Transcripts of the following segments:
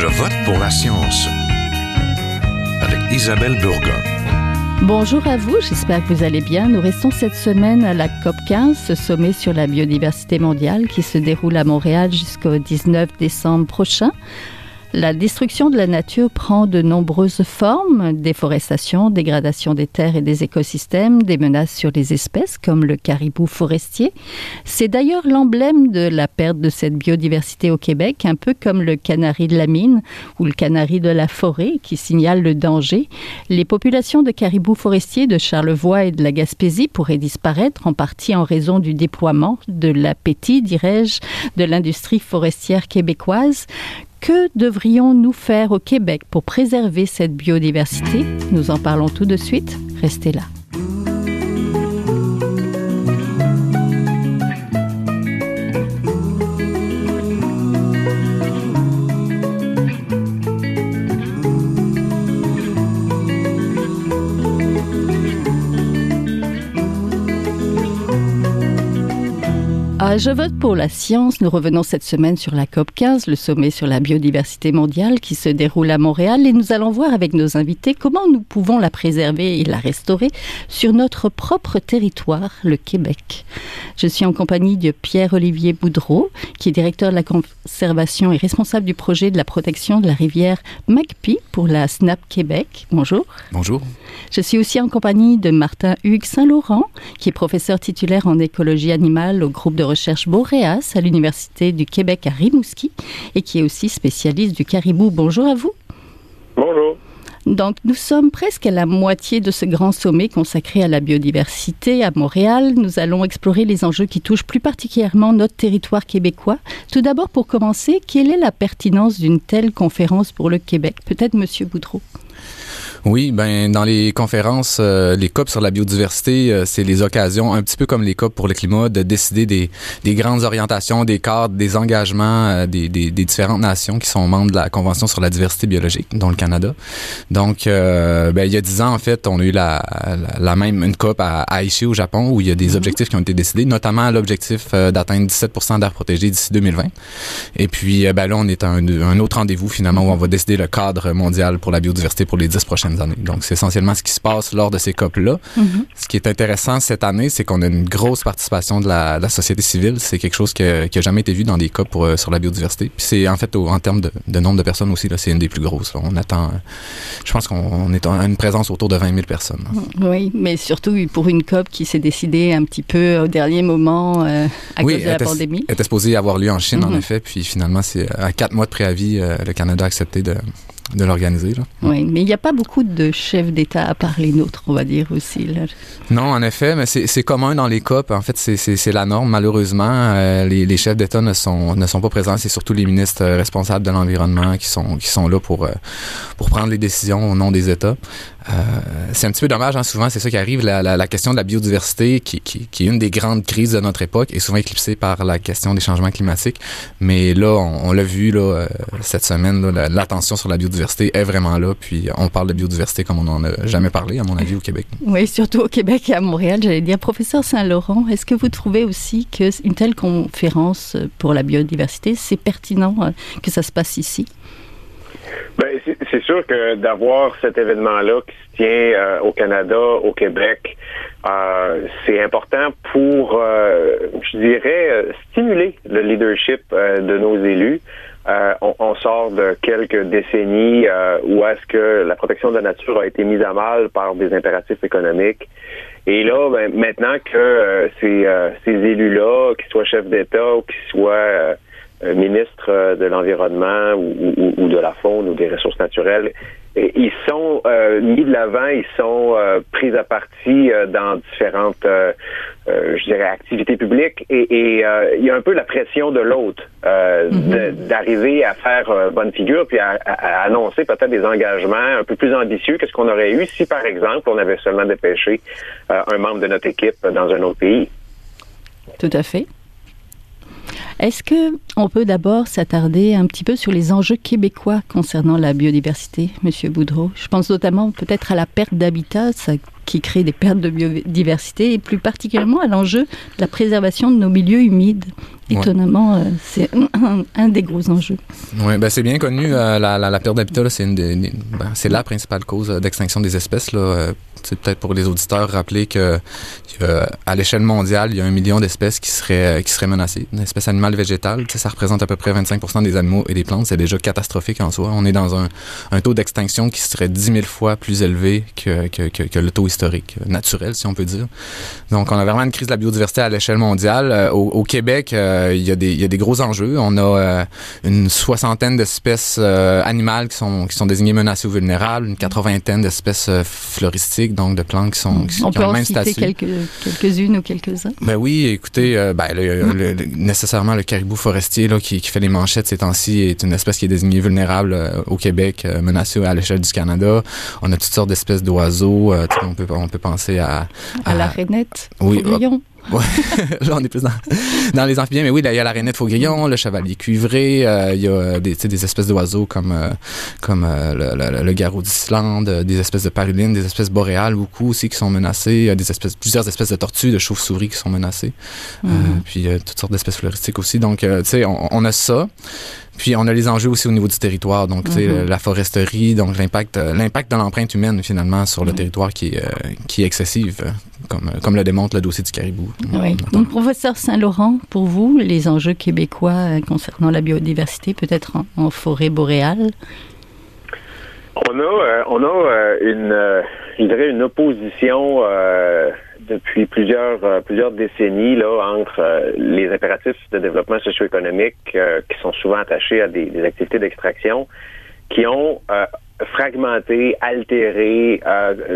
Je vote pour la science avec Isabelle Burgon. Bonjour à vous, j'espère que vous allez bien. Nous restons cette semaine à la COP 15, ce sommet sur la biodiversité mondiale qui se déroule à Montréal jusqu'au 19 décembre prochain. La destruction de la nature prend de nombreuses formes, déforestation, dégradation des terres et des écosystèmes, des menaces sur les espèces comme le caribou forestier. C'est d'ailleurs l'emblème de la perte de cette biodiversité au Québec, un peu comme le canari de la mine ou le canari de la forêt qui signale le danger. Les populations de caribous forestiers de Charlevoix et de la Gaspésie pourraient disparaître en partie en raison du déploiement, de l'appétit, dirais-je, de l'industrie forestière québécoise. Que devrions-nous faire au Québec pour préserver cette biodiversité? Nous en parlons tout de suite. Restez là. Je vote pour la science. Nous revenons cette semaine sur la COP 15, le sommet sur la biodiversité mondiale qui se déroule à Montréal et nous allons voir avec nos invités comment nous pouvons la préserver et la restaurer sur notre propre territoire, le Québec. Je suis en compagnie de Pierre-Olivier Boudreau, qui est directeur de la conservation et responsable du projet de la protection de la rivière MacPie pour la SNAP Québec. Bonjour. Bonjour. Je suis aussi en compagnie de Martin Hugues Saint-Laurent, qui est professeur titulaire en écologie animale au groupe de recherche Boréas à l'Université du Québec à Rimouski et qui est aussi spécialiste du caribou. Bonjour à vous. Bonjour. Donc, nous sommes presque à la moitié de ce grand sommet consacré à la biodiversité à Montréal. Nous allons explorer les enjeux qui touchent plus particulièrement notre territoire québécois. Tout d'abord, pour commencer, quelle est la pertinence d'une telle conférence pour le Québec? Peut-être Monsieur Boudreau. Oui, ben dans les conférences, euh, les COP sur la biodiversité, euh, c'est les occasions, un petit peu comme les COP pour le climat, de décider des, des grandes orientations, des cadres, des engagements euh, des, des, des, différentes nations qui sont membres de la Convention sur la diversité biologique, dont le Canada. Donc, ben, il y a dix ans, en fait, on a eu la, la, même une COP à, Aichi au Japon où il y a des mm-hmm. objectifs qui ont été décidés, notamment l'objectif d'atteindre 17% d'air protégé d'ici 2020. Et puis, ben là, on est à un, un autre rendez-vous finalement où on va décider le cadre mondial pour la biodiversité pour les dix prochaines années. Donc, c'est essentiellement ce qui se passe lors de ces COP-là. Mm-hmm. Ce qui est intéressant cette année, c'est qu'on a une grosse participation de la, société civile. C'est quelque chose qui n'a jamais été vu dans des COP pour, euh, sur la biodiversité. Puis c'est en fait, en termes de, nombre de personnes aussi, c'est une des plus grosses. On attend, je pense qu'on est à une présence autour de 20 000 personnes. Oui, mais surtout pour une COP qui s'est décidée un petit peu au dernier moment euh, à cause de la pandémie. Elle était supposée avoir lieu en Chine, en mm-hmm. effet. Puis finalement, c'est à quatre mois de préavis, euh, le Canada a accepté de, de l'organiser. Oui, mais il n'y a pas beaucoup de chefs d'État à part les nôtres, on va dire aussi. Là. Non, en effet, mais c'est commun dans les COP. En fait, c'est la norme, malheureusement. Euh, les, les, chefs d'État ne sont, ne sont pas présents. C'est surtout les ministres responsables de l'environnement qui sont, qui sont là pour, euh, pour prendre les décisions au nom des États. Euh, c'est un petit peu dommage, hein, souvent c'est ça qui arrive, la, la, la, question de la biodiversité, qui, qui, qui, est une des grandes crises de notre époque, est souvent éclipsée par la question des changements climatiques. Mais là, on, on l'a vu là, euh, cette semaine, l'attention sur la biodiversité est vraiment là, puis on parle de biodiversité comme on n'en a jamais parlé, à mon avis, au Québec. Oui, surtout au Québec et à Montréal, j'allais dire. Professeur Saint-Laurent, est-ce que vous trouvez aussi qu'une telle conférence pour la biodiversité, c'est pertinent euh, que ça se passe ici? Ben, c'est sûr que d'avoir cet événement-là qui se tient euh, au Canada, au Québec, euh, c'est important pour, euh, je dirais, stimuler le leadership de nos élus. On, on, sort de quelques décennies où est-ce que la protection de la nature a été mise à mal par des impératifs économiques. Et là, ben, maintenant que ces, ces élus-là, qu'ils soient chefs d'État ou qu'ils soient euh, euh, de l'Environnement ou, ou, de la faune ou des ressources naturelles, ils sont euh, mis de l'avant, ils sont pris à partie dans différentes, je dirais, activités publiques et, et il y a un peu la pression de l'autre mm-hmm. d'arriver à faire bonne figure puis à, à annoncer peut-être des engagements un peu plus ambitieux que ce qu'on aurait eu si, par exemple, on avait seulement dépêché un membre de notre équipe dans un autre pays. Tout à fait. Est-ce que on peut d'abord s'attarder un petit peu sur les enjeux québécois concernant la biodiversité, Monsieur Boudreau? Je pense notamment peut-être à la perte d'habitat. Qui crée des pertes de biodiversité et plus particulièrement à l'enjeu de la préservation de nos milieux humides. Étonnamment, euh, c'est un, des gros enjeux. Oui, ben c'est bien connu. Euh, la, la, perte d'habitat, c'est ben, c'est la principale cause d'extinction des espèces. Là, c'est peut-être pour les auditeurs rappeler que à l'échelle mondiale, il y a un million d'espèces qui seraient qui seraient menacées, d'espèces animales végétales. ça représente à peu près 25 des animaux et des plantes. C'est déjà catastrophique en soi. On est dans un, un taux d'extinction qui serait 10 000 fois plus élevé que, que, que, le taux historique, naturel, si on peut dire. Donc, on a vraiment une crise de la biodiversité à l'échelle mondiale. Euh, au, Québec, euh, il, y a des, il y a des gros enjeux. On a euh, une soixantaine d'espèces animales qui sont, qui sont désignées menacées ou vulnérables, une quatre-vingtaine d'espèces floristiques donc de plantes qui sont qui, On peut en citer quelques, quelques-unes ou quelques-uns? Ben oui, écoutez, euh, ben, nécessairement le caribou forestier là, qui, qui fait les manchettes ces temps-ci est une espèce qui est désignée vulnérable euh, au Québec, euh, menacée à l'échelle du Canada. On a toutes sortes d'espèces d'oiseaux. on peut on peut penser à à, la rainette, oui, Ouais. là, on est plus dans, dans les amphibiens. Mais oui, il y a la rainette faugrillon, le chevalier cuivré, euh, il y a des, des espèces d'oiseaux comme, euh, comme euh, le, le, garrot d'Islande, des espèces de parulines, des espèces boréales beaucoup aussi qui sont menacées. A des espèces, plusieurs espèces de tortues, de chauves-souris qui sont menacées. Mm-hmm. puis toutes sortes d'espèces floristiques aussi. Donc, tu sais, on, on, a ça. Puis on a les enjeux aussi au niveau du territoire, donc mm la foresterie, donc l'impact euh, l'impact de l'empreinte humaine finalement sur le territoire qui est, euh, qui est excessive, euh, comme, comme le démontre le dossier du caribou. Oui. Donc professeur Saint-Laurent, pour vous, les enjeux québécois concernant la biodiversité, peut-être en, forêt boréale? On a, on a une, je dirais une opposition depuis plusieurs euh, plusieurs décennies là entre euh, les impératifs de développement socio-économique euh, qui sont souvent attachés à des, activités d'extraction qui ont fragmenté, altéré,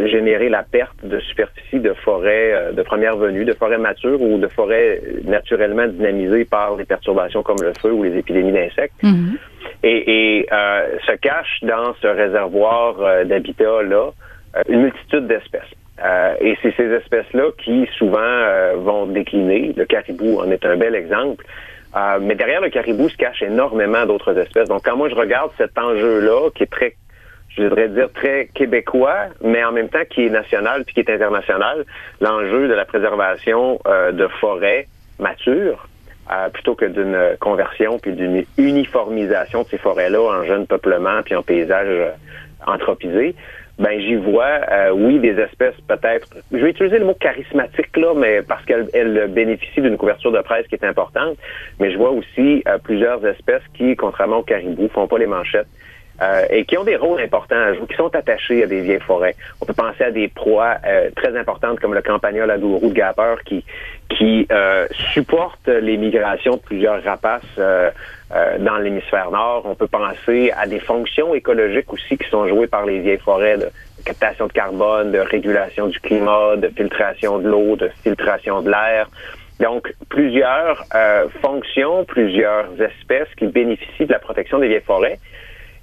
généré la perte de superficie de forêts de première venue, de forêts matures ou de forêts naturellement dynamisées par des perturbations comme le feu ou les épidémies d'insectes. Mm-hmm. Et, et se cache dans ce réservoir d'habitat là une multitude d'espèces. Euh, et c'est ces espèces-là qui souvent euh, vont décliner. Le caribou en est un bel exemple. Euh, mais derrière le caribou se cache énormément d'autres espèces. Donc quand moi je regarde cet enjeu-là, qui est très, je voudrais dire très québécois, mais en même temps qui est national puis qui est international, l'enjeu de la préservation de forêts matures, plutôt que d'une conversion puis d'une uniformisation de ces forêts-là en jeunes peuplements puis en paysages anthropisés ben j'y vois, euh, oui, des espèces peut-être, je vais utiliser le mot charismatique là, mais parce qu'elles bénéficient d'une couverture de presse qui est importante, mais je vois aussi euh, plusieurs espèces qui, contrairement au caribou, font pas les manchettes. Euh, et qui ont des rôles importants à jouer, qui sont attachés à des vieilles forêts. On peut penser à des proies très importantes comme le campagnol à dos de Gapper qui qui supporte les migrations de plusieurs rapaces euh, dans l'hémisphère nord. On peut penser à des fonctions écologiques aussi qui sont jouées par les vieilles forêts de captation de carbone, de régulation du climat, de filtration de l'eau, de filtration de l'air. Donc, plusieurs euh, fonctions, plusieurs espèces qui bénéficient de la protection des vieilles forêts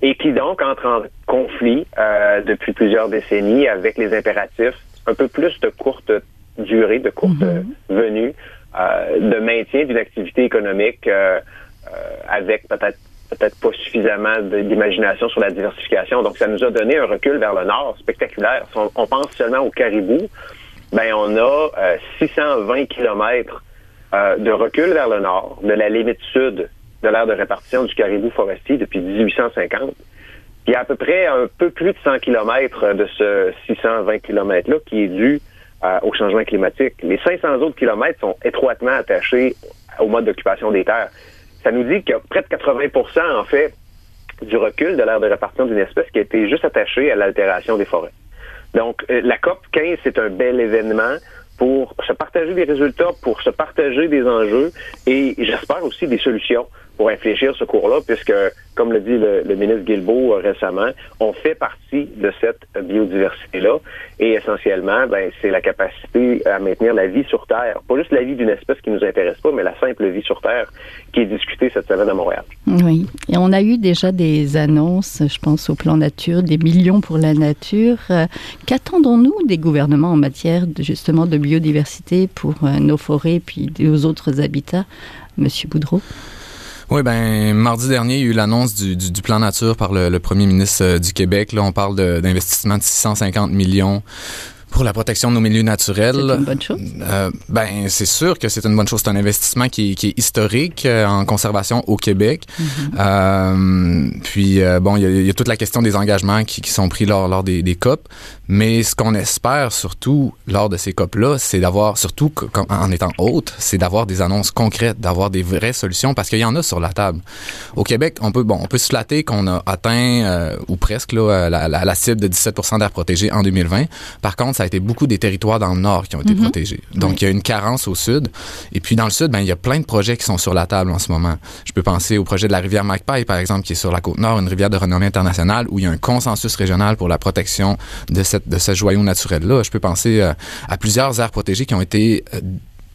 et qui donc entrent en conflit euh, depuis plusieurs décennies avec les impératifs un peu plus de courte durée, de courte mm-hmm. venue, de maintien d'une activité économique euh, avec peut-être peut-être pas suffisamment d'imagination sur la diversification. Donc, ça nous a donné un recul vers le nord spectaculaire. Si on, pense seulement au caribou, ben on a 620 euh, kilomètres euh, de recul vers le nord, de la limite sud de l'aire de répartition du caribou forestier depuis 1850. Il y a à peu près un peu plus de 100 kilomètres de ce 620 kilomètres-là qui est dû au changement climatique. Les 500 autres kilomètres sont étroitement attachés au mode d'occupation des terres ça nous dit qu'il y a près de 80% en fait du recul de l'aire de répartition d'une espèce qui a été juste attachée à l'altération des forêts. Donc, euh, la COP 15, c'est un bel événement pour se partager des résultats, pour se partager des enjeux et j'espère aussi des solutions pour réfléchir ce cours-là, puisque, comme le dit le, ministre Guilbeault euh, récemment, on fait partie de cette biodiversité-là. Et essentiellement, ben, c'est la capacité à maintenir la vie sur Terre. Pas juste la vie d'une espèce qui nous intéresse pas, mais la simple vie sur Terre qui est discutée cette semaine à Montréal. Oui. Et on a eu déjà des annonces, je pense au plan nature, des millions pour la nature. Euh, qu'attendons-nous des gouvernements en matière justement de biodiversité pour euh, nos forêts puis nos autres habitats, Monsieur Boudreau? Oui, ben mardi dernier, il y a eu l'annonce du, du, plan nature par le, premier ministre euh, du Québec. Là, on parle d'investissement de, 650 millions Pour la protection de nos milieux naturels. C'est une bonne chose. Euh, ben, c'est sûr que c'est une bonne chose. C'est un investissement qui, qui est historique euh, en conservation au Québec. Mhm. euh, puis, euh, bon, il y, a, il y, a toute la question des engagements qui, qui sont pris lors, lors des, des COP. Mais ce qu'on espère surtout lors de ces COP-là, c'est d'avoir, surtout en étant hôte, c'est d'avoir des annonces concrètes, d'avoir des vraies solutions parce qu'il y en a sur la table. Au Québec, on peut, bon, on peut se flatter qu'on a atteint, euh, ou presque, là, la, la, la cible de 17 d'air protégé en 2020. Par contre, ça a été beaucoup des territoires dans le nord qui ont été Mhm. protégés. Donc, Oui. il y a une carence au sud. Et puis, dans le sud, ben, il y a plein de projets qui sont sur la table en ce moment. Je peux penser au projet de la rivière Magpie, par exemple, qui est sur la côte nord, une rivière de renommée internationale, où il y a un consensus régional pour la protection de, cette, de ce joyau naturel-là. Je peux penser euh, à plusieurs aires protégées qui ont été euh,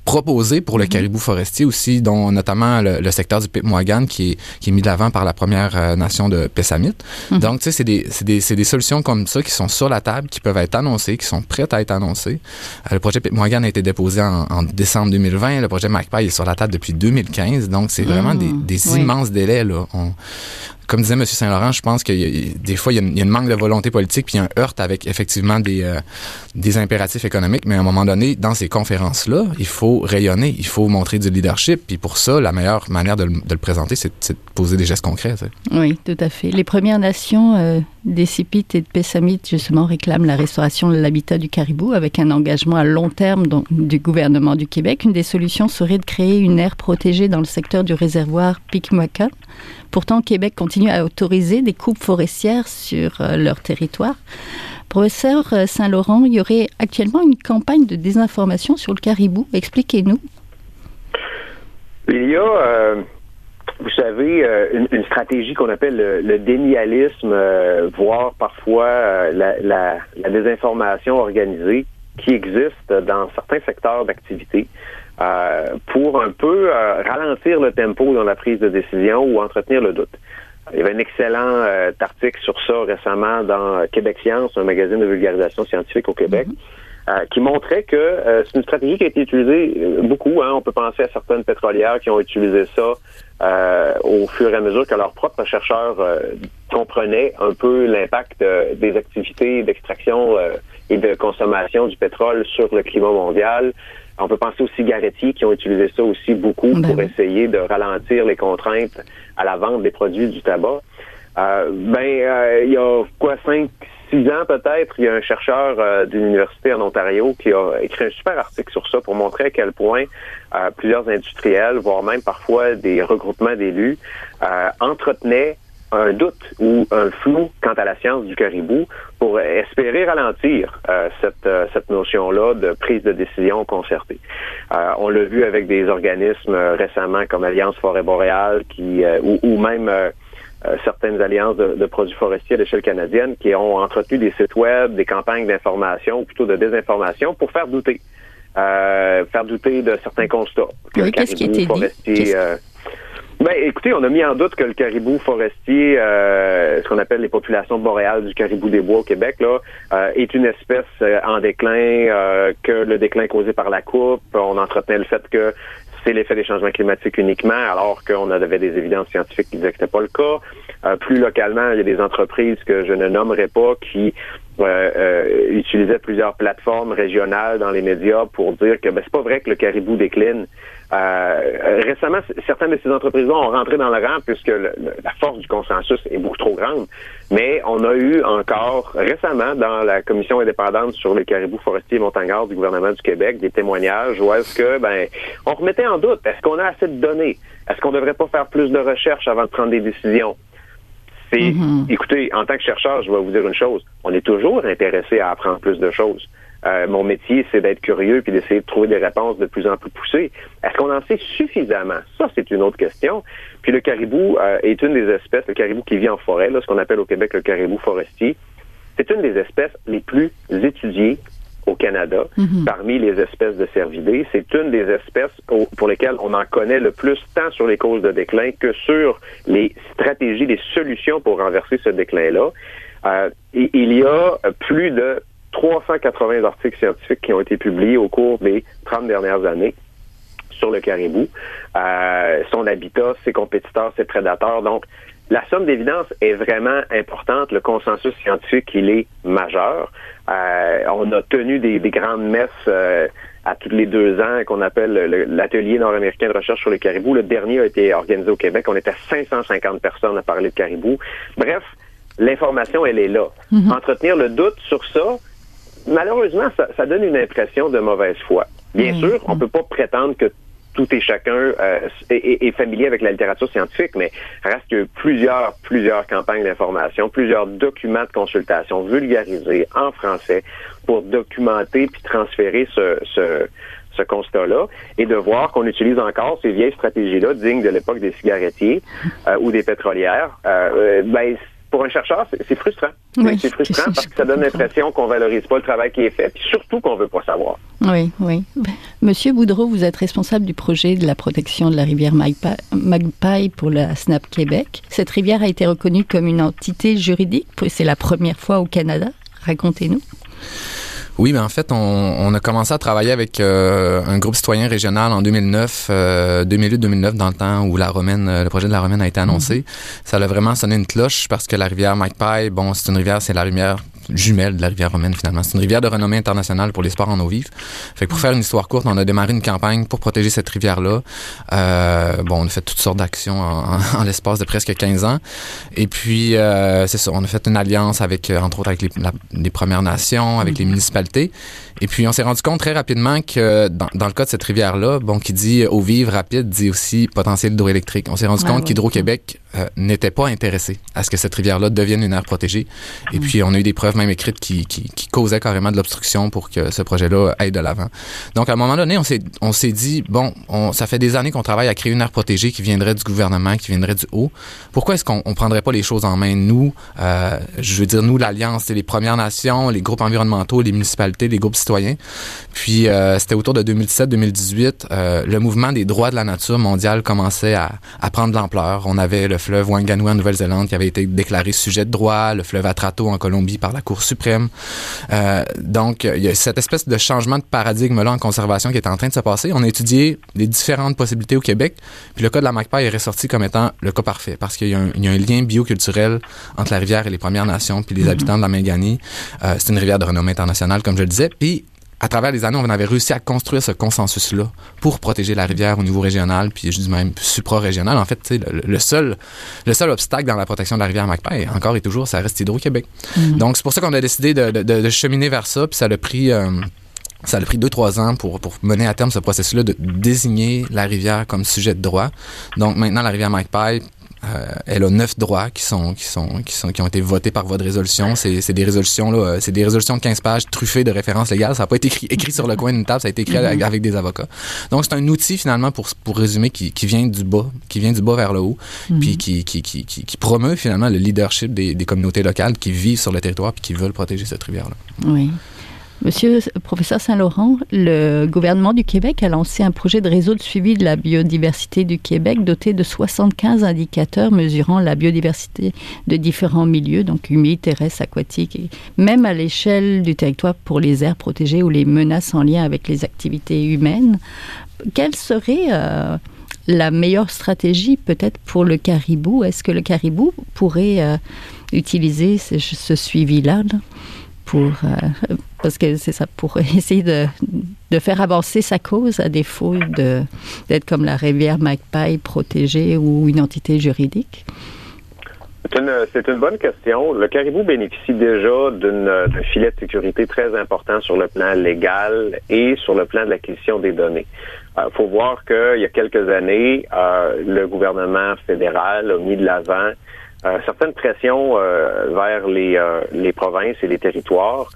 proposées pour le caribou forestier aussi, dont notamment le, le secteur du Pipmoagan qui est, qui est mis de l'avant par la première euh, nation de Pessamit. Mhm. Donc, tu sais, c'est des, c'est des, c'est des solutions comme ça qui sont sur la table, qui peuvent être annoncées, qui sont prêtes à être annoncées. Le projet Pipmoagan a été déposé en, en décembre 2020. Le projet Magpie est sur la table depuis 2015. Donc, c'est vraiment Mhm. des, des Oui. immenses délais, là. On- comme disait M. Saint-Laurent, je pense qu'il y a- des fois, il y, a une, manque de volonté politique, puis il un heurt avec effectivement des, euh, des impératifs économiques. Mais à un moment donné, dans ces conférences-là, il faut rayonner, il faut montrer du leadership. Puis pour ça, la meilleure manière de le, présenter, c'est de poser des gestes concrets. Oui, tout à fait. Les Premières Nations euh, des Sipites et de Pessamit, justement, réclament la restauration de l'habitat du caribou avec un engagement à long terme du gouvernement du Québec. Une des solutions serait de créer une aire protégée dans le secteur du réservoir Picmoacan. Pourtant, Québec continue à autoriser des coupes forestières sur euh, leur territoire. Professeur euh, Saint-Laurent, il y aurait actuellement une campagne de désinformation sur le caribou. Expliquez-nous. Il euh, vous savez, euh, une, stratégie qu'on appelle le, dénialisme, euh, voire parfois euh, la, désinformation organisée qui existe dans certains secteurs d'activité pour un peu ralentir le tempo dans la prise de décision ou entretenir le doute. Il y avait un excellent article sur ça récemment dans Québec Science, un magazine de vulgarisation scientifique au Québec, euh, qui montrait que euh, c'est une stratégie qui a été utilisée euh, beaucoup. Hein. On peut penser à certaines pétrolières qui ont utilisé ça euh, au fur et à mesure que leurs propres chercheurs euh, comprenaient un peu l'impact des activités d'extraction euh, et de consommation du pétrole sur le climat mondial. On peut penser aux cigarettiers qui ont utilisé ça aussi beaucoup Ben pour oui. essayer de ralentir les contraintes à la vente des produits du tabac. Euh, ben, euh, il y a quoi, cinq, six ans peut-être, il y a un chercheur euh, d'une université en Ontario qui a écrit un super article sur ça pour montrer à quel point euh, plusieurs industriels, voire même parfois des regroupements d'élus, euh, entretenaient un doute ou un flou quant à la science du caribou pour espérer ralentir euh, cette, euh, cette notion-là de prise de décision concertée. Euh, on l'a vu avec des organismes euh, récemment comme Alliance Forêt Boréale qui ou, ou même certaines alliances de, de produits forestiers à l'échelle canadienne qui ont entretenu des sites web, des campagnes d'information ou plutôt de désinformation pour faire douter. Euh, faire douter de certains constats. Que Oui, le qu'est-ce qui a caribou été dit? forestier, Qu'est-ce- euh, ben, écoutez, on a mis en doute que le caribou forestier, euh, ce qu'on appelle les populations boréales du caribou des bois au Québec, là, euh, est une espèce euh, en déclin, euh, que le déclin causé par la coupe, on entretenait le fait que c'est l'effet des changements climatiques uniquement, alors qu'on avait des évidences scientifiques qui disaient que c'était pas le cas. Euh, plus localement, il y a des entreprises que je ne nommerai pas qui euh, utilisaient plusieurs plateformes régionales dans les médias pour dire que ben, c'est pas vrai que le caribou décline. Euh, récemment, certaines de ces entreprises-là ont rentré dans le rang puisque le- la force du consensus est beaucoup trop grande. Mais on a eu encore récemment dans la commission indépendante sur les caribous forestiers et montagnards du gouvernement du Québec des témoignages où est-ce que ben on remettait en doute est-ce qu'on a assez de données? Est-ce qu'on devrait pas faire plus de recherches avant de prendre des décisions? C'est Mhm. écoutez en tant que chercheur je vais vous dire une chose on est toujours intéressé à apprendre plus de choses Euh, mon métier, c'est d'être curieux puis d'essayer de trouver des réponses de plus en plus poussées. Est-ce qu'on en sait suffisamment? Ça, c'est une autre question. Puis le caribou euh, est une des espèces, le caribou qui vit en forêt, là, ce qu'on appelle au Québec le caribou forestier, c'est une des espèces les plus étudiées au Canada, Mhm. parmi les espèces de cervidés. C'est une des espèces pour lesquelles on en connaît le plus, tant sur les causes de déclin que sur les stratégies, les solutions pour renverser ce déclin-là. Euh, et il y a plus de 380 articles scientifiques qui ont été publiés au cours des 30 dernières années sur le caribou, euh, son habitat, ses compétiteurs, ses prédateurs. Donc, la somme d'évidence est vraiment importante. Le consensus scientifique, il est majeur. Euh, on a tenu des, grandes messes euh, à tous les deux ans qu'on appelle l'atelier nord-américain de recherche sur les caribous. Le dernier a été organisé au Québec. On était 550 personnes à parler de caribous. Bref, l'information, elle est là. Mhm. Entretenir le doute sur ça, malheureusement, ça, donne une impression de mauvaise foi. Bien sûr, on peut pas prétendre que tout et chacun euh, est, familier avec la littérature scientifique, mais reste que plusieurs, plusieurs campagnes d'information, plusieurs documents de consultation vulgarisés en français pour documenter puis transférer ce, ce, ce constat-là et de voir qu'on utilise encore ces vieilles stratégies-là dignes de l'époque des cigarettiers euh, ou des pétrolières. Euh, ben, pour un chercheur, c'est frustrant. c'est frustrant parce que ça donne l'impression qu'on valorise pas le travail qui est fait, puis surtout qu'on veut pas savoir. Oui, oui. Monsieur Boudreau, vous êtes responsable du projet de la protection de la rivière Magpie pour la SNAP Québec. Cette rivière a été reconnue comme une entité juridique. C'est la première fois au Canada. Racontez-nous. Oui, mais en fait, on, a commencé à travailler avec euh, un groupe citoyen régional en 2009, 2008-2009, euh, dans le temps où la Romaine, euh, le projet de la Romaine a été annoncé. Mhm. Ça a vraiment sonné une cloche parce que la rivière Magpie, bon, c'est une rivière, c'est la rivière jumelle de la rivière romaine finalement. C'est une rivière de renommée internationale pour les sports en eau vive. Fait que pour faire une histoire courte, on a démarré une campagne pour protéger cette rivière-là. Euh, bon, on a fait toutes sortes d'actions en, l'espace de presque 15 ans. Et puis, euh, c'est ça, on a fait une alliance avec, euh, entre autres, avec les, Premières Nations, avec les municipalités. Et puis, on s'est rendu compte très rapidement que dans, dans le cas de cette rivière-là, bon, qui dit eau vive rapide, dit aussi potentiel hydroélectrique. On s'est rendu compte qu'Hydro-Québec euh, n'était pas intéressé à ce que cette rivière-là devienne une aire protégée. Et puis, on a eu des preuves même écrites qui, qui, qui causaient carrément de l'obstruction pour que ce projet-là aille de l'avant. Donc, à un moment donné, on s'est, on s'est dit, bon, on, ça fait des années qu'on travaille à créer une aire protégée qui viendrait du gouvernement, qui viendrait du haut. Pourquoi est-ce qu'on on prendrait pas les choses en main, nous, euh, je veux dire, nous, l'Alliance, c'est les Premières Nations, les groupes environnementaux, les municipalités, les groupes citoyens. Puis, euh, c'était autour de 2017-2018, euh, le mouvement des droits de la nature mondiale commençait à, à prendre de l'ampleur. On avait le fleuve Wanganui en Nouvelle-Zélande qui avait été déclaré sujet de droit, le fleuve Atrato en Colombie par la Cour suprême. Euh, donc, il y a cette espèce de changement de paradigme-là en conservation qui est en train de se passer. On a étudié les différentes possibilités au Québec, puis le cas de la Magpie est ressorti comme étant le cas parfait parce qu'il y, a un lien bioculturel entre la rivière et les Premières Nations, puis les habitants de la Mingani. Euh, c'est une rivière de renommée internationale, comme je le disais. Puis à travers les années, on avait réussi à construire ce consensus-là pour protéger la rivière au niveau régional, puis je dis même supra-régional. En fait, le, le, seul, le seul obstacle dans la protection de la rivière Magpie, encore et toujours, ça reste Hydro-Québec. Mm-hmm. Donc, c'est pour ça qu'on a décidé de, de, de, cheminer vers ça, puis ça a pris... Euh, ça a pris deux, trois ans pour, pour mener à terme ce processus-là de désigner la rivière comme sujet de droit. Donc maintenant, la rivière Magpie euh, elle a neuf droits qui sont qui sont qui sont qui ont été votés par voie de résolution. C'est des résolutions là, euh, c'est des résolutions de 15 pages truffées de références légales. Ça n'a pas été écrit, écrit sur le coin d'une table, ça a été écrit avec, mm-hmm. des avocats. Donc c'est un outil finalement pour pour résumer qui, qui vient du bas, qui vient du bas vers le haut, mm-hmm. puis qui, qui, qui, qui, promeut finalement le leadership des, des communautés locales qui vivent sur le territoire puis qui veulent protéger cette rivière là. Oui. Monsieur professeur Saint-Laurent, le gouvernement du Québec a lancé un projet de réseau de suivi de la biodiversité du Québec doté de 75 indicateurs mesurant la biodiversité de différents milieux, donc humides, terrestres, aquatiques, et même à l'échelle du territoire pour les aires protégées ou les menaces en lien avec les activités humaines. Quelle serait euh, la meilleure stratégie peut-être pour le caribou? Est-ce que le caribou pourrait euh, utiliser ce suivi-là? Pour euh, parce que c'est ça pour essayer de, de, faire avancer sa cause à défaut de d'être comme la rivière Magpie protégée ou une entité juridique? C'est une, bonne question. Le caribou bénéficie déjà d'un filet de sécurité très important sur le plan légal et sur le plan de l'acquisition des données. Il euh, faut voir qu'il y a quelques années, euh, le gouvernement fédéral a mis de l'avant certaines pressions euh, vers les, euh, les provinces et les territoires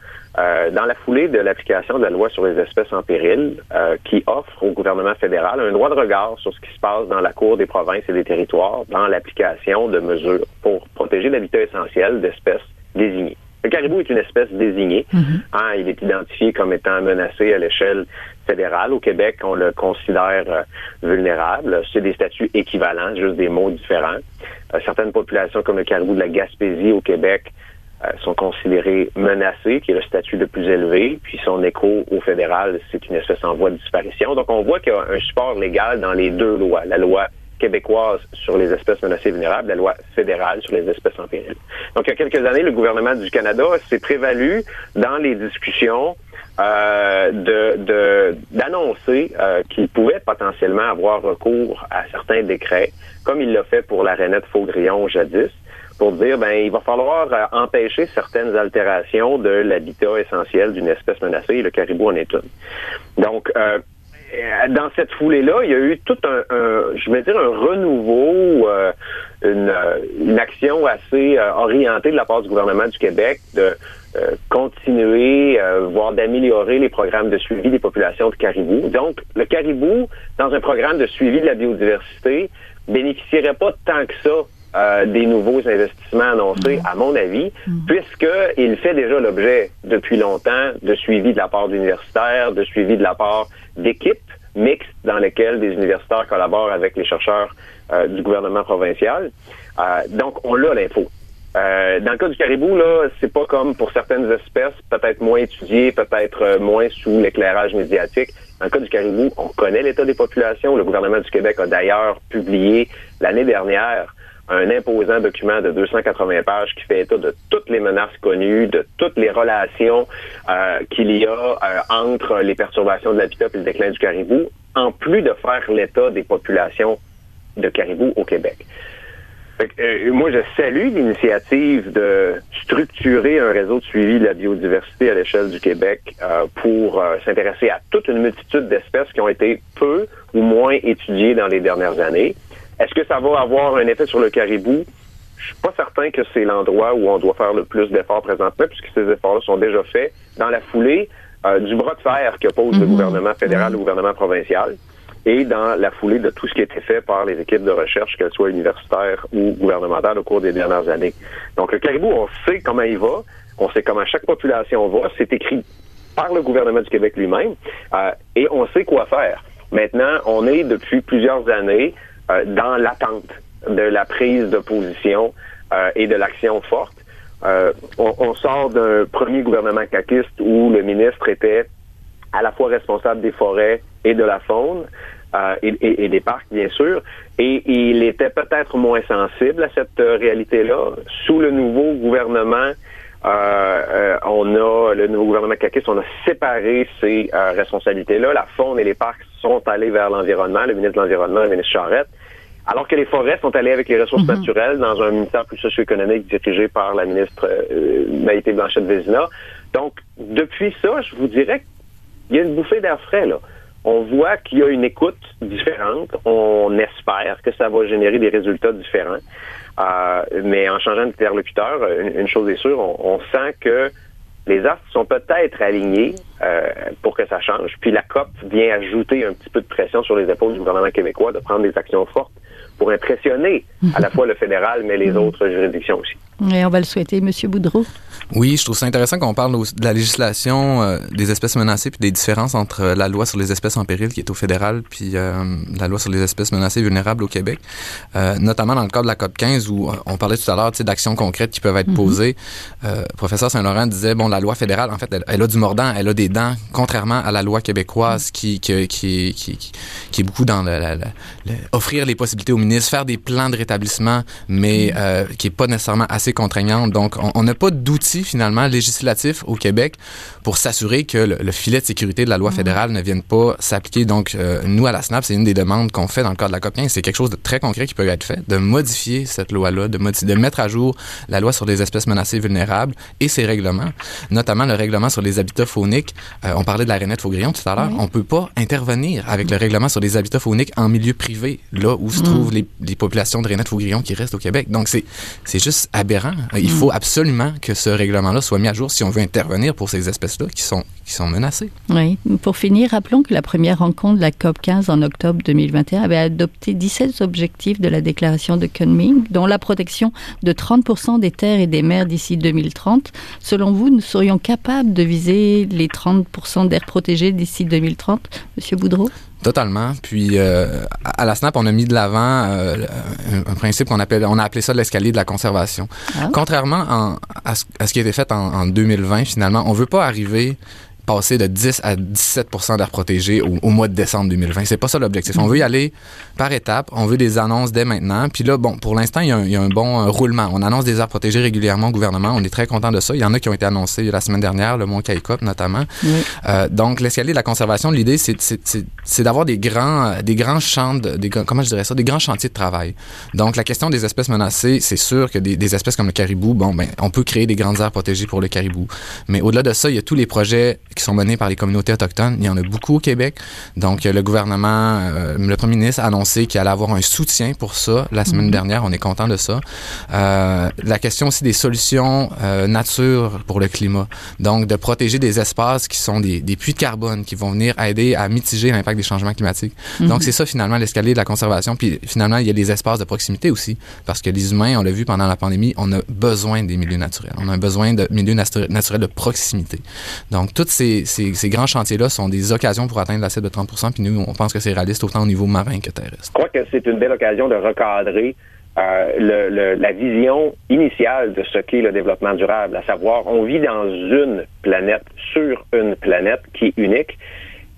dans la foulée de l'application de la loi sur les espèces en péril, qui offre au gouvernement fédéral un droit de regard sur ce qui se passe dans la Cour des provinces et des territoires dans l'application de mesures pour protéger l'habitat essentiel d'espèces désignées. Le caribou est une espèce désignée. Mm-hmm. Hein, il est identifié comme étant menacé à l'échelle fédérale. Au Québec, on le considère vulnérable. C'est des statuts équivalents, juste des mots différents. Euh, certaines populations comme le caribou de la Gaspésie au Québec euh, sont considérées menacées, qui est le statut le plus élevé, puis son écho au fédéral, c'est une espèce en voie de disparition. Donc on voit qu'il y a un support légal dans les deux lois, la loi québécoise sur les espèces menacées vulnérables, la loi fédérale sur les espèces en péril. Donc, il y a quelques années, le gouvernement du Canada s'est prévalu dans les discussions euh, d'annoncer euh, qu'il pouvait potentiellement avoir recours à certains décrets, comme il l'a fait pour la rainette Faugrillon jadis, pour dire ben il va falloir euh, empêcher certaines altérations de l'habitat essentiel d'une espèce menacée, le caribou en est une. Donc euh, dans cette foulée-là, il y a eu tout un, je vais dire, un renouveau, euh, une, une, action assez orientée de la part du gouvernement du Québec de continuer, voire d'améliorer les programmes de suivi des populations de caribou. Donc, le caribou, dans un programme de suivi de la biodiversité, bénéficierait pas tant que ça euh, des nouveaux investissements annoncés, à mon avis, mm. puisqu'il fait déjà l'objet depuis longtemps de suivi de la part d'universitaires, de suivi de la part d'équipes mixtes dans lesquelles des universitaires collaborent avec les chercheurs euh, du gouvernement provincial. Euh, donc, on l'a l'info. dans le cas du caribou, là, c'est pas comme pour certaines espèces, peut-être moins étudiées, peut-être moins sous l'éclairage médiatique. Dans le cas du caribou, on connaît l'état des populations. Le gouvernement du Québec a d'ailleurs publié l'année dernière un imposant document de 280 pages qui fait état de toutes les menaces connues, de toutes les relations euh, qu'il y a euh, entre les perturbations de l'habitat et le déclin du caribou, en plus de faire l'état des populations de caribou au Québec. Euh, moi, je salue l'initiative de structurer un réseau de suivi de la biodiversité à l'échelle du Québec pour s'intéresser à toute une multitude d'espèces qui ont été peu ou moins étudiées dans les dernières années. Est-ce que ça va avoir un effet sur le caribou? Je suis pas certain que c'est l'endroit où on doit faire le plus d'efforts présentement, puisque ces efforts-là sont déjà faits dans la foulée euh, du bras de fer que pose le mhm. gouvernement fédéral, le gouvernement provincial, et dans la foulée de tout ce qui a été fait par les équipes de recherche, qu'elles soient universitaires ou gouvernementales, au cours des dernières années. Donc, le caribou, on sait comment il va, on sait comment chaque population va, c'est écrit par le gouvernement du Québec lui-même, euh, et on sait quoi faire. Maintenant, on est depuis plusieurs années euh, dans l'attente de la prise de position euh, et de l'action forte. Euh, on, sort d'un premier gouvernement caquiste où le ministre était à la fois responsable des forêts et de la faune. et, et, des parcs, bien sûr. Et il était peut-être moins sensible à cette réalité-là. Sous le nouveau gouvernement, on a le nouveau gouvernement caquiste, on a séparé ces responsabilités-là. La faune et les parcs sont allés vers l'environnement, le ministre de l'Environnement, le ministre Charette, alors que les forêts sont allées avec les ressources mhm. naturelles dans un ministère plus socio-économique dirigé par la ministre euh, Maïté Blanchette-Vézina. Donc, depuis ça, je vous dirais qu'il y a une bouffée d'air frais, là. On voit qu'il y a une écoute différente. On espère que ça va générer des résultats différents. Euh, mais en changeant d'interlocuteur, une, une, chose est sûre, on sent que les astres sont peut-être alignés euh, pour que ça change. Puis la COP vient ajouter un petit peu de pression sur les épaules du gouvernement québécois de prendre des actions fortes pour impressionner à la fois le fédéral, mais les autres juridictions aussi. Et on va le souhaiter, Monsieur Boudreau. Oui, je trouve ça intéressant qu'on parle de la législation euh, des espèces menacées puis des différences entre euh, la loi sur les espèces en péril qui est au fédéral puis euh, la loi sur les espèces menacées vulnérables au Québec, notamment dans le cadre de la COP 15 où on parlait tout à l'heure d'actions concrètes qui peuvent être mhm. posées. professeur Saint-Laurent disait bon la loi fédérale en fait elle, a du mordant, elle a des dents contrairement à la loi québécoise qui qui, qui, qui, qui est beaucoup dans le, offrir les possibilités aux ministres, faire des plans de rétablissement mais mhm. qui est pas nécessairement assez contraignante. Donc, on n'a pas d'outils finalement législatifs au Québec pour s'assurer que le, filet de sécurité de la loi fédérale ne vienne pas s'appliquer. Donc, euh, nous, à la SNAP, c'est une des demandes qu'on fait dans le cadre de la COP 15. C'est quelque chose de très concret qui peut être fait, de modifier cette loi-là, de, de mettre à jour la loi sur les espèces menacées vulnérables et ses règlements, notamment le règlement sur les habitats fauniques. Euh, on parlait de la rainette Faugrillon tout à l'heure. On peut pas intervenir avec le règlement sur les habitats fauniques en milieu privé, là où se mm. trouvent les, les populations de rainette Faugrillon qui restent au Québec. Donc, c'est juste aberrant il faut absolument que ce règlement-là soit mis à jour si on veut intervenir pour ces espèces-là qui sont, qui sont menacées. Oui. Pour finir, rappelons que la première rencontre de la COP 15 en octobre 2021 avait adopté 17 objectifs de la déclaration de Kunming, dont la protection de 30% des terres et des mers d'ici 2030. Selon vous, nous serions capables de viser les 30% d'air protégés d'ici 2030, Monsieur Boudreau? Totalement. Puis euh, à la SNAP, on a mis de l'avant euh, un, principe qu'on appelle, on a appelé ça l'escalier de la conservation. Ah. Contrairement à, ce, qui a été fait en, en 2020, finalement, on veut pas arriver passer de 10 à 17 d'air protégé au, au, mois de décembre 2020. C'est pas ça l'objectif. On veut y aller par étapes. On veut des annonces dès maintenant. Puis là, bon, pour l'instant, il, il, y a un bon euh, roulement. On annonce des aires protégées régulièrement au gouvernement. On est très content de ça. Il y en a qui ont été annoncés la semaine dernière, le Mont Caïcop notamment. Oui. Euh, donc, l'escalier de la conservation, l'idée, c'est d'avoir des grands, des grands champs, de, des, comment je dirais ça, des grands chantiers de travail. Donc, la question des espèces menacées, c'est sûr que des, des, espèces comme le caribou, bon, ben, on peut créer des grandes aires protégées pour le caribou. Mais au-delà de ça, il y a tous les projets qui sont menés par les communautés autochtones. Il y en a beaucoup au Québec. Donc, le gouvernement, euh, le premier ministre a annoncé qu'il allait avoir un soutien pour ça la semaine -hmm. dernière. On est content de ça. Euh, la question aussi des solutions euh, nature pour le climat. Donc, de protéger des espaces qui sont des, des puits de carbone qui vont venir aider à mitiger l'impact des changements climatiques. Donc, c'est ça finalement l'escalier de la conservation. Puis finalement, il y a les espaces de proximité aussi. Parce que les humains, on l'a vu pendant la pandémie, on a besoin des milieux naturels. On a besoin de milieux naturels de proximité. Donc, tous ces, ces, grands chantiers-là sont des occasions pour atteindre la de 30 puis nous, on pense que c'est réaliste autant au niveau marin que terrestre. Je crois que c'est une belle occasion de recadrer euh, la vision initiale de ce qu'est le développement durable, à savoir, on vit dans une planète, sur une planète qui est unique,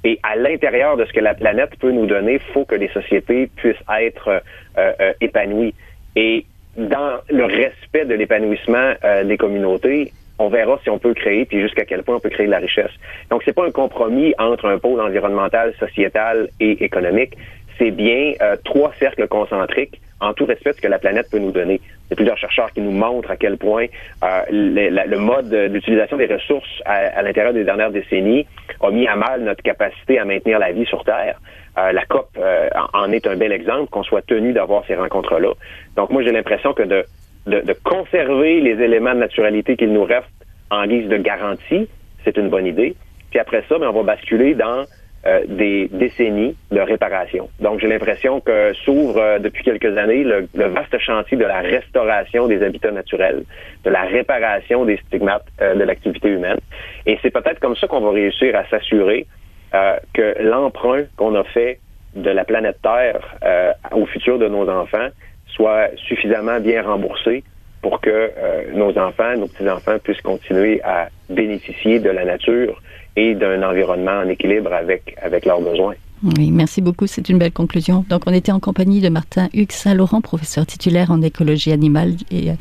et à l'intérieur de ce que la planète peut nous donner, il faut que les sociétés puissent être euh, euh, épanouies. Et dans le respect de l'épanouissement des communautés, on verra si on peut créer, puis jusqu'à quel point on peut créer de la richesse. Donc, c'est pas un compromis entre un pôle environnemental, sociétal et économique. C'est bien euh, trois cercles concentriques en tout respect de ce que la planète peut nous donner. Il y a plusieurs chercheurs qui nous montrent à quel point euh, le, mode d'utilisation des ressources à, l'intérieur des dernières décennies a mis à mal notre capacité à maintenir la vie sur Terre. Euh, la COP en est un bel exemple, qu'on soit tenu d'avoir ces rencontres-là. Donc moi, j'ai l'impression que de, de, de, conserver les éléments de naturalité qu'il nous reste en guise de garantie, c'est une bonne idée. Puis après ça, ben, on va basculer dans euh, des décennies de réparation. Donc, j'ai l'impression que s'ouvre euh, depuis quelques années le, le, vaste chantier de la restauration des habitats naturels, de la réparation des stigmates euh, de l'activité humaine. Et c'est peut-être comme ça qu'on va réussir à s'assurer euh, que l'emprunt qu'on a fait de la planète Terre euh, au futur de nos enfants soit suffisamment bien remboursé pour que nos enfants, nos petits-enfants puissent continuer à bénéficier de la nature et d'un environnement en équilibre avec, avec leurs besoins. Oui, merci beaucoup. C'est une belle conclusion. Donc, on était en compagnie de Martin Hugues Saint-Laurent, professeur titulaire en écologie animale et euh,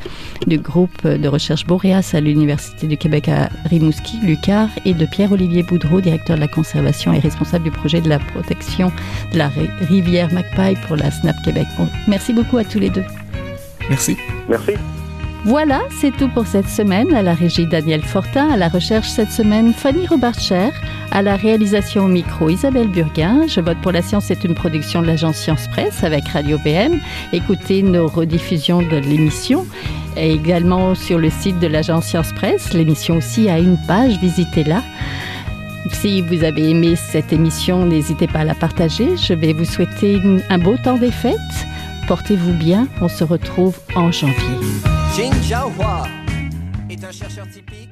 du groupe de recherche Boréas à l'Université du Québec à Rimouski, Lucar, et de Pierre-Olivier Boudreau, directeur de la conservation et responsable du projet de la protection de la rivière Magpie pour la SNAP Québec. Bon, merci beaucoup à tous les deux. Merci. Merci. Voilà, c'est tout pour cette semaine. À la régie Daniel Fortin, à la recherche cette semaine Fanny Robarcher, à la réalisation au micro Isabelle Burguin. Je vote pour la science c'est une production de l'agence Science Presse avec Radio BM. Écoutez nos rediffusions de l'émission et également sur le site de l'agence Science Presse. L'émission aussi a une page, visitez-la. Si vous avez aimé cette émission, n'hésitez pas à la partager. Je vais vous souhaiter un beau temps des fêtes. Portez-vous bien, on se retrouve en janvier. Jin Jiahua est un chercheur typique